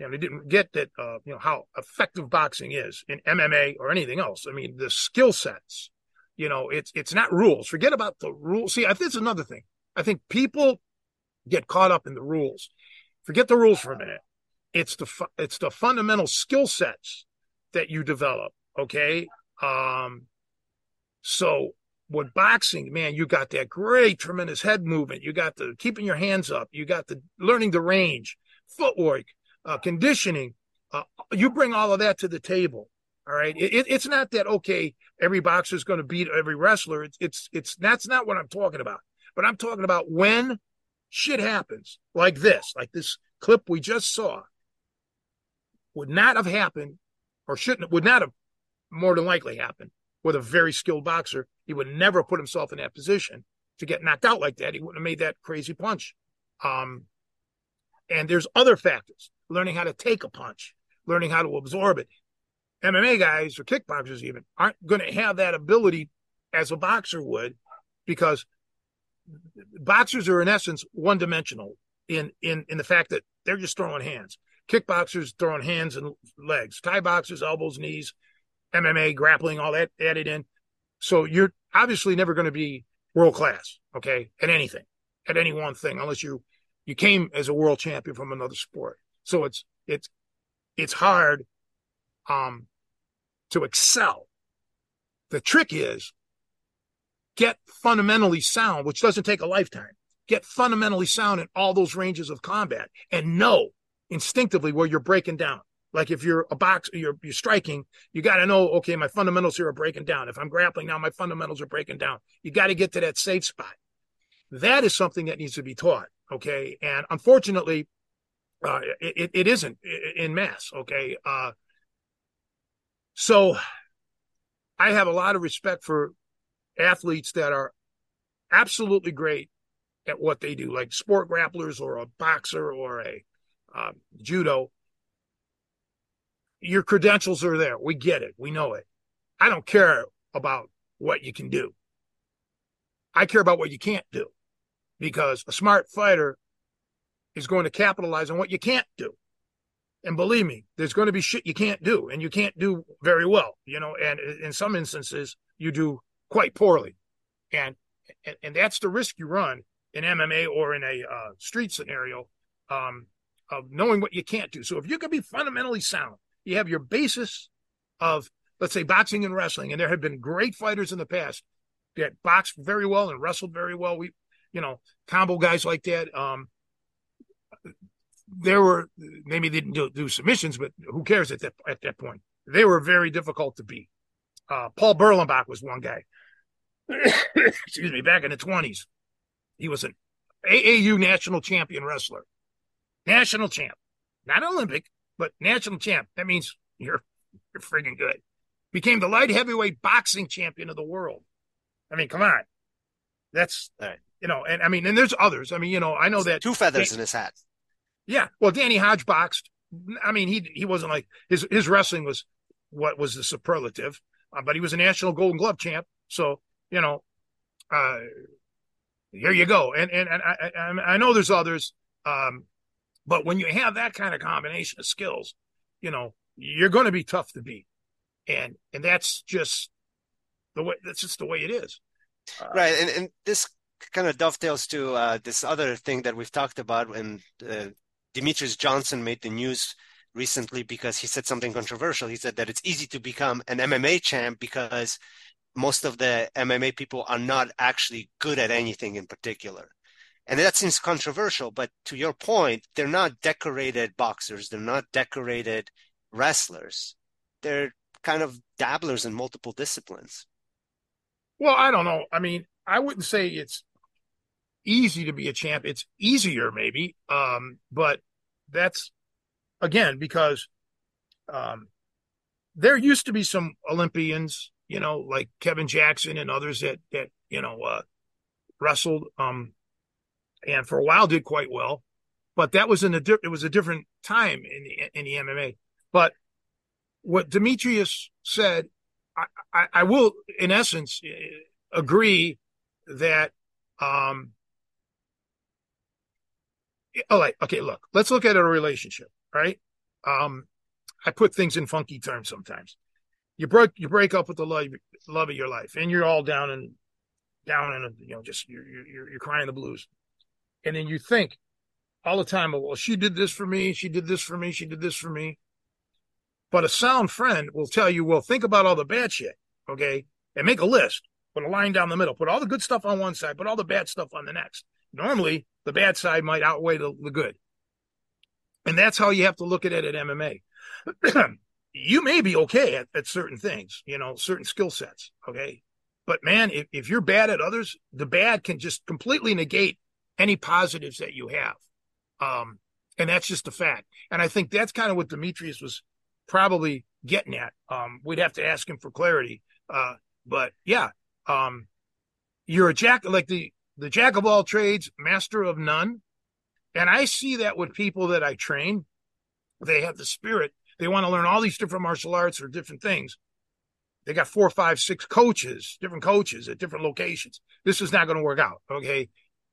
Speaker 1: you know, they didn't get that, uh, you know, how effective boxing is in MMA or anything else. I mean, the skill sets, you know, it's, it's not rules. Forget about the rules. See, I think it's another thing. I think people get caught up in the rules. Forget the rules for a minute. It's the, fu- it's the fundamental skill sets that you develop. Okay. Um, so with boxing, man, you got that great, tremendous head movement. You got the keeping your hands up. You got the learning the range, footwork, uh, conditioning. Uh, you bring all of that to the table. All right. It, it's not that, okay, every boxer is going to beat every wrestler. It's, it's, it's, that's not what I'm talking about. But I'm talking about when shit happens like this, like this clip we just saw would not have happened or shouldn't, would not have more than likely happened with a very skilled boxer. He would never put himself in that position to get knocked out like that. He wouldn't have made that crazy punch. Um, and there's other factors learning how to take a punch, learning how to absorb it. MMA guys or kickboxers even aren't going to have that ability as a boxer would because boxers are in essence one dimensional in, in, in the fact that they're just throwing hands. Kickboxers throwing hands and legs, Thai boxers, elbows, knees, MMA, grappling, all that added in. So you're obviously never going to be world class, okay, at anything, at any one thing, unless you you came as a world champion from another sport. So it's it's it's hard um to excel. The trick is get fundamentally sound, which doesn't take a lifetime. Get fundamentally sound in all those ranges of combat and know instinctively where you're breaking down. Like if you're a box, you're you're striking, you got to know, okay, my fundamentals here are breaking down. If I'm grappling now, my fundamentals are breaking down. You got to get to that safe spot. That is something that needs to be taught. Okay. And unfortunately, uh, it, it isn't in mass. Okay. Uh, so I have a lot of respect for athletes that are absolutely great at what they do, like sport grapplers or a boxer or a uh, judo. Your credentials are there. We get it. We know it. I don't care about what you can do. I care about what you can't do because a smart fighter is going to capitalize on what you can't do. And believe me, there's going to be shit you can't do and you can't do very well, you know, and in some instances you do quite poorly. And, and, and that's the risk you run in MMA or in a uh, street scenario um, of knowing what you can't do. So if you can be fundamentally sound, you have your basis of, let's say, boxing and wrestling, and there have been great fighters in the past that boxed very well and wrestled very well. We, you know, combo guys like that. Um, there were maybe they didn't do, do, submissions, but who cares at that at that point? They were very difficult to beat. Uh, Paul Berlenbach was one guy. (coughs) Excuse me, back in the twenties, he was an AAU national champion wrestler, national champ, not Olympic, but national champ. That means you're you're friggin' good. Became the light heavyweight boxing champion of the world. I mean, come on, that's right. you know, and I mean, and there's others. I mean, you know, I know that
Speaker 2: two feathers in his hat.
Speaker 1: Yeah. Well, Danny Hodge boxed. I mean, he he wasn't like his his wrestling was what was the superlative, uh, but he was a national Golden Glove champ. So you know, uh, here you go. And and and I I, I know there's others, um, but when you have that kind of combination of skills, you know, you're going to be tough to beat, and and that's just the way that's just the way it is.
Speaker 2: Uh, right, and and this kind of dovetails to uh, this other thing that we've talked about and uh, Demetrious Johnson made the news recently because he said something controversial. He said that it's easy to become an MMA champ because most of the MMA people are not actually good at anything in particular. And that seems controversial, but to your point, they're not decorated boxers, they're not decorated wrestlers. They're kind of dabblers in multiple disciplines.
Speaker 1: Well, I don't know. I mean, I wouldn't say it's easy to be a champ. It's easier, maybe. Um, but that's again because um, there used to be some Olympians, you know, like Kevin Jackson and others that that you know uh, wrestled, um, and for a while did quite well. But that was in a di- it was a different time in the in the MMA. But what Demetrious said, I, I, I will, in essence, agree that. Um, oh, like, okay, look, let's look at a relationship, right? Um, I put things in funky terms sometimes. You break you break up with the love love of your life, and you're all down and down and you know just you're you're you're crying the blues, and then you think all the time, well, she did this for me, she did this for me, she did this for me. But a sound friend will tell you, well, think about all the bad shit, okay, and make a list, put a line down the middle, put all the good stuff on one side, put all the bad stuff on the next. Normally, the bad side might outweigh the, the good. And that's how you have to look at it at MMA. (clears throat) you may be okay at, at certain things, you know, certain skill sets. Okay. But man, if, if you're bad at others, the bad can just completely negate any positives that you have. Um, and that's just a fact. And I think that's kind of what Demetrious was probably getting at. Um, we'd have to ask him for clarity. Uh, but yeah, um, you're a jack, like the, the jack of all trades, master of none. And I see that with people that I train. They have the spirit. They want to learn all these different martial arts or different things. They got four, five, six coaches, different coaches at different locations. This is not going to work out. Okay.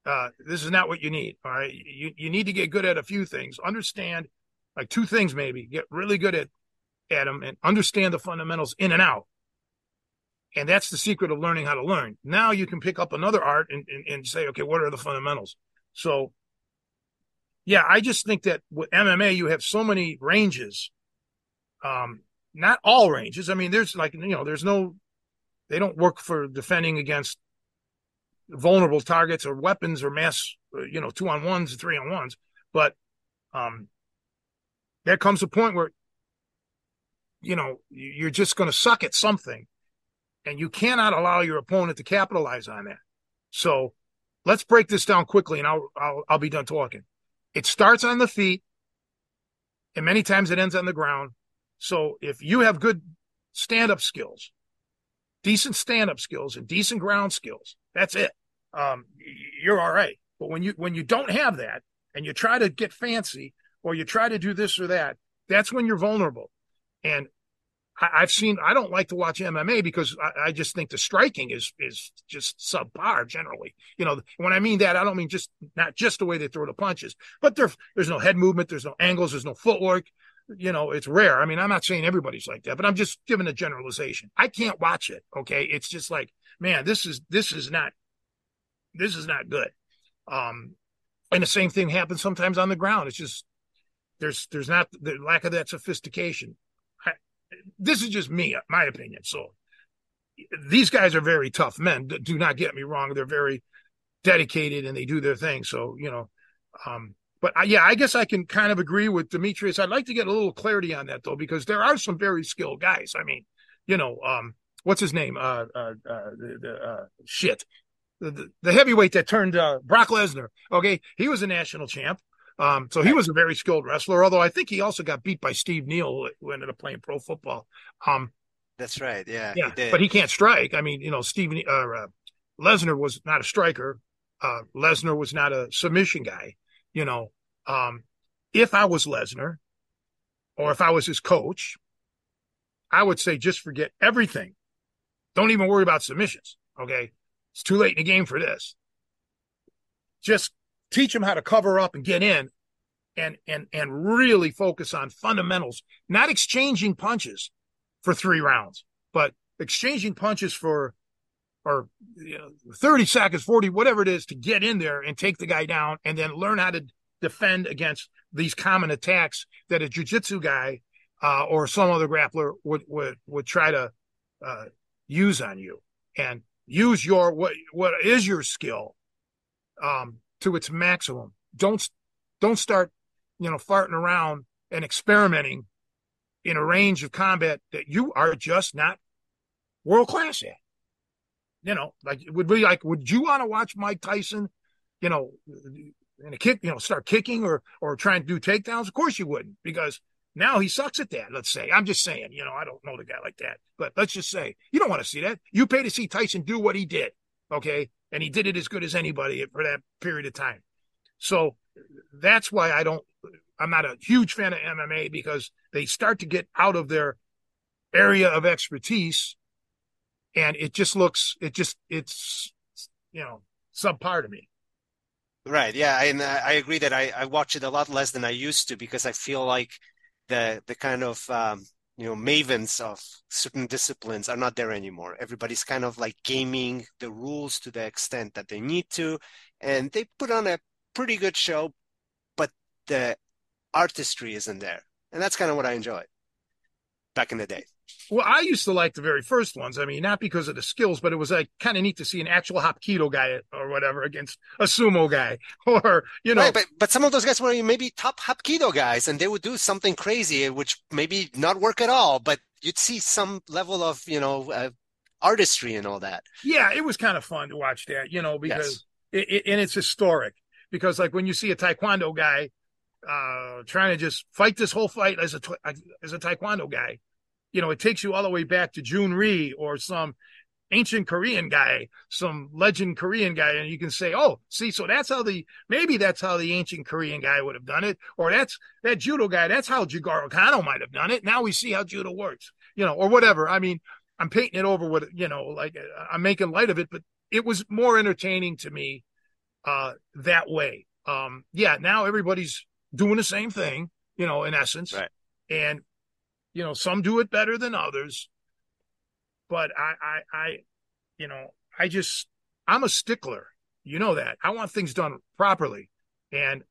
Speaker 1: Uh, this is not what you need. All right. You, you need to get good at a few things. Understand like two things, maybe get really good at, at them and understand the fundamentals in and out. And that's the secret of learning how to learn. Now you can pick up another art and, and, and say, okay, what are the fundamentals? So yeah, I just think that with MMA, you have so many ranges. Um, not all ranges. I mean, there's like, you know, there's no, they don't work for defending against vulnerable targets or weapons or mass, uh, you know, two on ones, three on ones. But, um, there comes a point where, you know, you're just going to suck at something and you cannot allow your opponent to capitalize on that. So let's break this down quickly and I'll, I'll, I'll be done talking. It starts on the feet, and many times it ends on the ground. So if you have good stand up skills, decent stand up skills, and decent ground skills, that's it. Um, you're all right. But when you when you don't have that, and you try to get fancy, or you try to do this or that, that's when you're vulnerable. And I, have seen. I don't like to watch MMA because I, I, just think the striking is is just subpar generally. You know, when I mean that, I don't mean just not just the way they throw the punches, but there there's no head movement, there's no angles, there's no footwork. You know, it's rare. I mean, I'm not saying everybody's like that, but I'm just giving a generalization. I can't watch it. Okay, it's just like, man, this is this is not this is not good. Um, and the same thing happens sometimes on the ground. It's just there's there's not the lack of that sophistication this is just me, my opinion. So these guys are very tough men. Do not get me wrong; they're very dedicated and they do their thing. So you know, um, but I, yeah, I guess I can kind of agree with Demetrious. I'd like to get a little clarity on that though, because there are some very skilled guys. I mean, you know, um, what's his name? Uh, uh, uh the, the uh, shit, the, the, heavyweight that turned uh, Brock Lesnar. Okay, he was a national champ. Um, so he was a very skilled wrestler, although I think he also got beat by Steve Neal who ended up playing pro football. Um,
Speaker 2: That's right. Yeah.
Speaker 1: Yeah. He but he can't strike. I mean, you know, Steve uh, uh, Lesnar was not a striker. Uh, Lesnar was not a submission guy. You know, um, if I was Lesnar or if I was his coach, I would say just forget everything. Don't even worry about submissions. Okay. It's too late in the game for this. Just teach them how to cover up and get in and and and really focus on fundamentals, not exchanging punches for three rounds, but exchanging punches for or you know, 30 seconds, 40, whatever it is to get in there and take the guy down and then learn how to defend against these common attacks that a jiu-jitsu guy uh, or some other grappler would would would try to uh, use on you and use your what what is your skill um, to its maximum. Don't don't start, you know, farting around and experimenting in a range of combat that you are just not world class at. You know, like it would be like, would you want to watch Mike Tyson, you know, in a kick, you know, start kicking or or trying to do takedowns? Of course you wouldn't, because now he sucks at that. Let's say I'm just saying, you know, I don't know the guy like that, but let's just say you don't want to see that. You pay to see Tyson do what he did, okay, and he did it as good as anybody for that period of time. So that's why I don't. I'm not a huge fan of MMA because they start to get out of their area of expertise and it just looks it just it's you know subpar to me
Speaker 2: right yeah and i agree that I, I watch it a lot less than i used to because i feel like the the kind of um, you know mavens of certain disciplines are not there anymore. Everybody's kind of like gaming the rules to the extent that they need to and they put on a pretty good show but the artistry isn't there. And that's kind of what i enjoy back in the day
Speaker 1: well, I used to like the very first ones. I mean, not because of the skills, but it was like kind of neat to see an actual Hapkido guy or whatever against a sumo guy, (laughs) or you know.
Speaker 2: Right, but but some of those guys were maybe top Hapkido guys, and they would do something crazy, which maybe not work at all, but you'd see some level of you know uh, artistry and all that.
Speaker 1: Yeah, it was kind of fun to watch that, you know, because yes. it, it, and it's historic. Because like when you see a Taekwondo guy uh trying to just fight this whole fight as a as a Taekwondo guy you know, it takes you all the way back to Jhoon Rhee or some ancient Korean guy, some legend Korean guy, and you can say, oh, see, so that's how the maybe that's how the ancient Korean guy would have done it, or that's that judo guy, that's how Jigoro Kano might have done it. Now we see how judo works, you know, or whatever. I mean, I'm painting it over with, you know, like uh, I'm making light of it, but it was more entertaining to me uh that way. Um yeah, now everybody's doing the same thing, you know, in essence.
Speaker 2: Right.
Speaker 1: And you know, some do it better than others, but I, I, I, you know, I just, I'm a stickler. You know that. I want things done properly. And,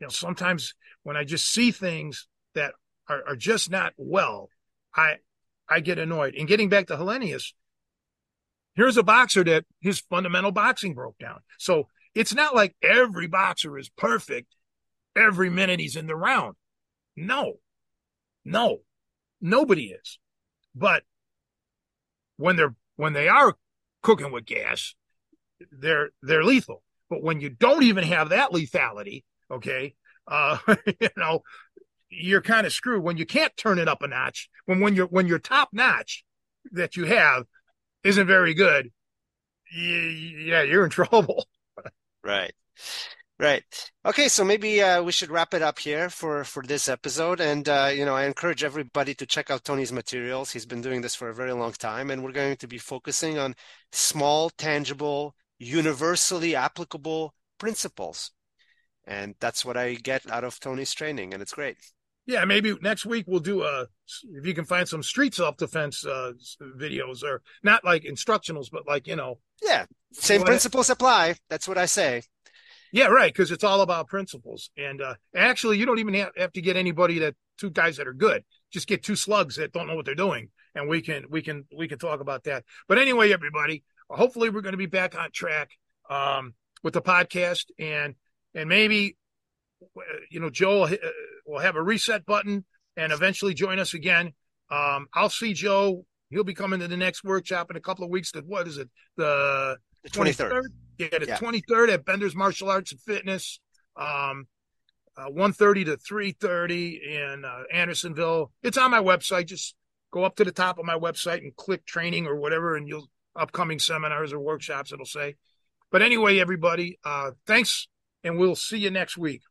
Speaker 1: you know, sometimes when I just see things that are, are just not well, I, I get annoyed. And getting back to Helenius, here's a boxer that his fundamental boxing broke down. So it's not like every boxer is perfect every minute he's in the round. No, no, nobody is. But when they're when they are cooking with gas, they're they're lethal. But when you don't even have that lethality, okay, uh, (laughs) you know, you're kind of screwed. When you can't turn it up a notch, when when you're when your top notch that you have isn't very good, yeah, you're in (laughs) trouble.
Speaker 2: right. Right. Okay. So maybe uh, we should wrap it up here for for this episode. And uh, you know, I encourage everybody to check out Tony's materials. He's been doing this for a very long time, and we're going to be focusing on small, tangible, universally applicable principles. And that's what I get out of Tony's training, and it's great.
Speaker 1: Yeah, maybe next week we'll do a if you can find some street self defense uh, videos or not like instructionals, but like you know.
Speaker 2: Yeah, same principles apply. That's what I say.
Speaker 1: Yeah, right. Because it's all about principles. And uh, actually, you don't even have, have, to get anybody that two guys that are good. Just get two slugs that don't know what they're doing, and we can we can we can talk about that. But anyway, everybody, hopefully we're going to be back on track um, with the podcast, and and maybe you know Joe uh, will have a reset button and eventually join us again. Um, I'll see Joe. He'll be coming to the next workshop in a couple of weeks. That what is it? The
Speaker 2: twenty third.
Speaker 1: Yeah, the twenty third at Bender's Martial Arts and Fitness, um, uh, one thirty to three thirty in uh, Andersonville. It's on my website. Just go up to the top of my website and click training or whatever, and you'll upcoming seminars or workshops. It'll say. But anyway, everybody, uh, thanks, and we'll see you next week.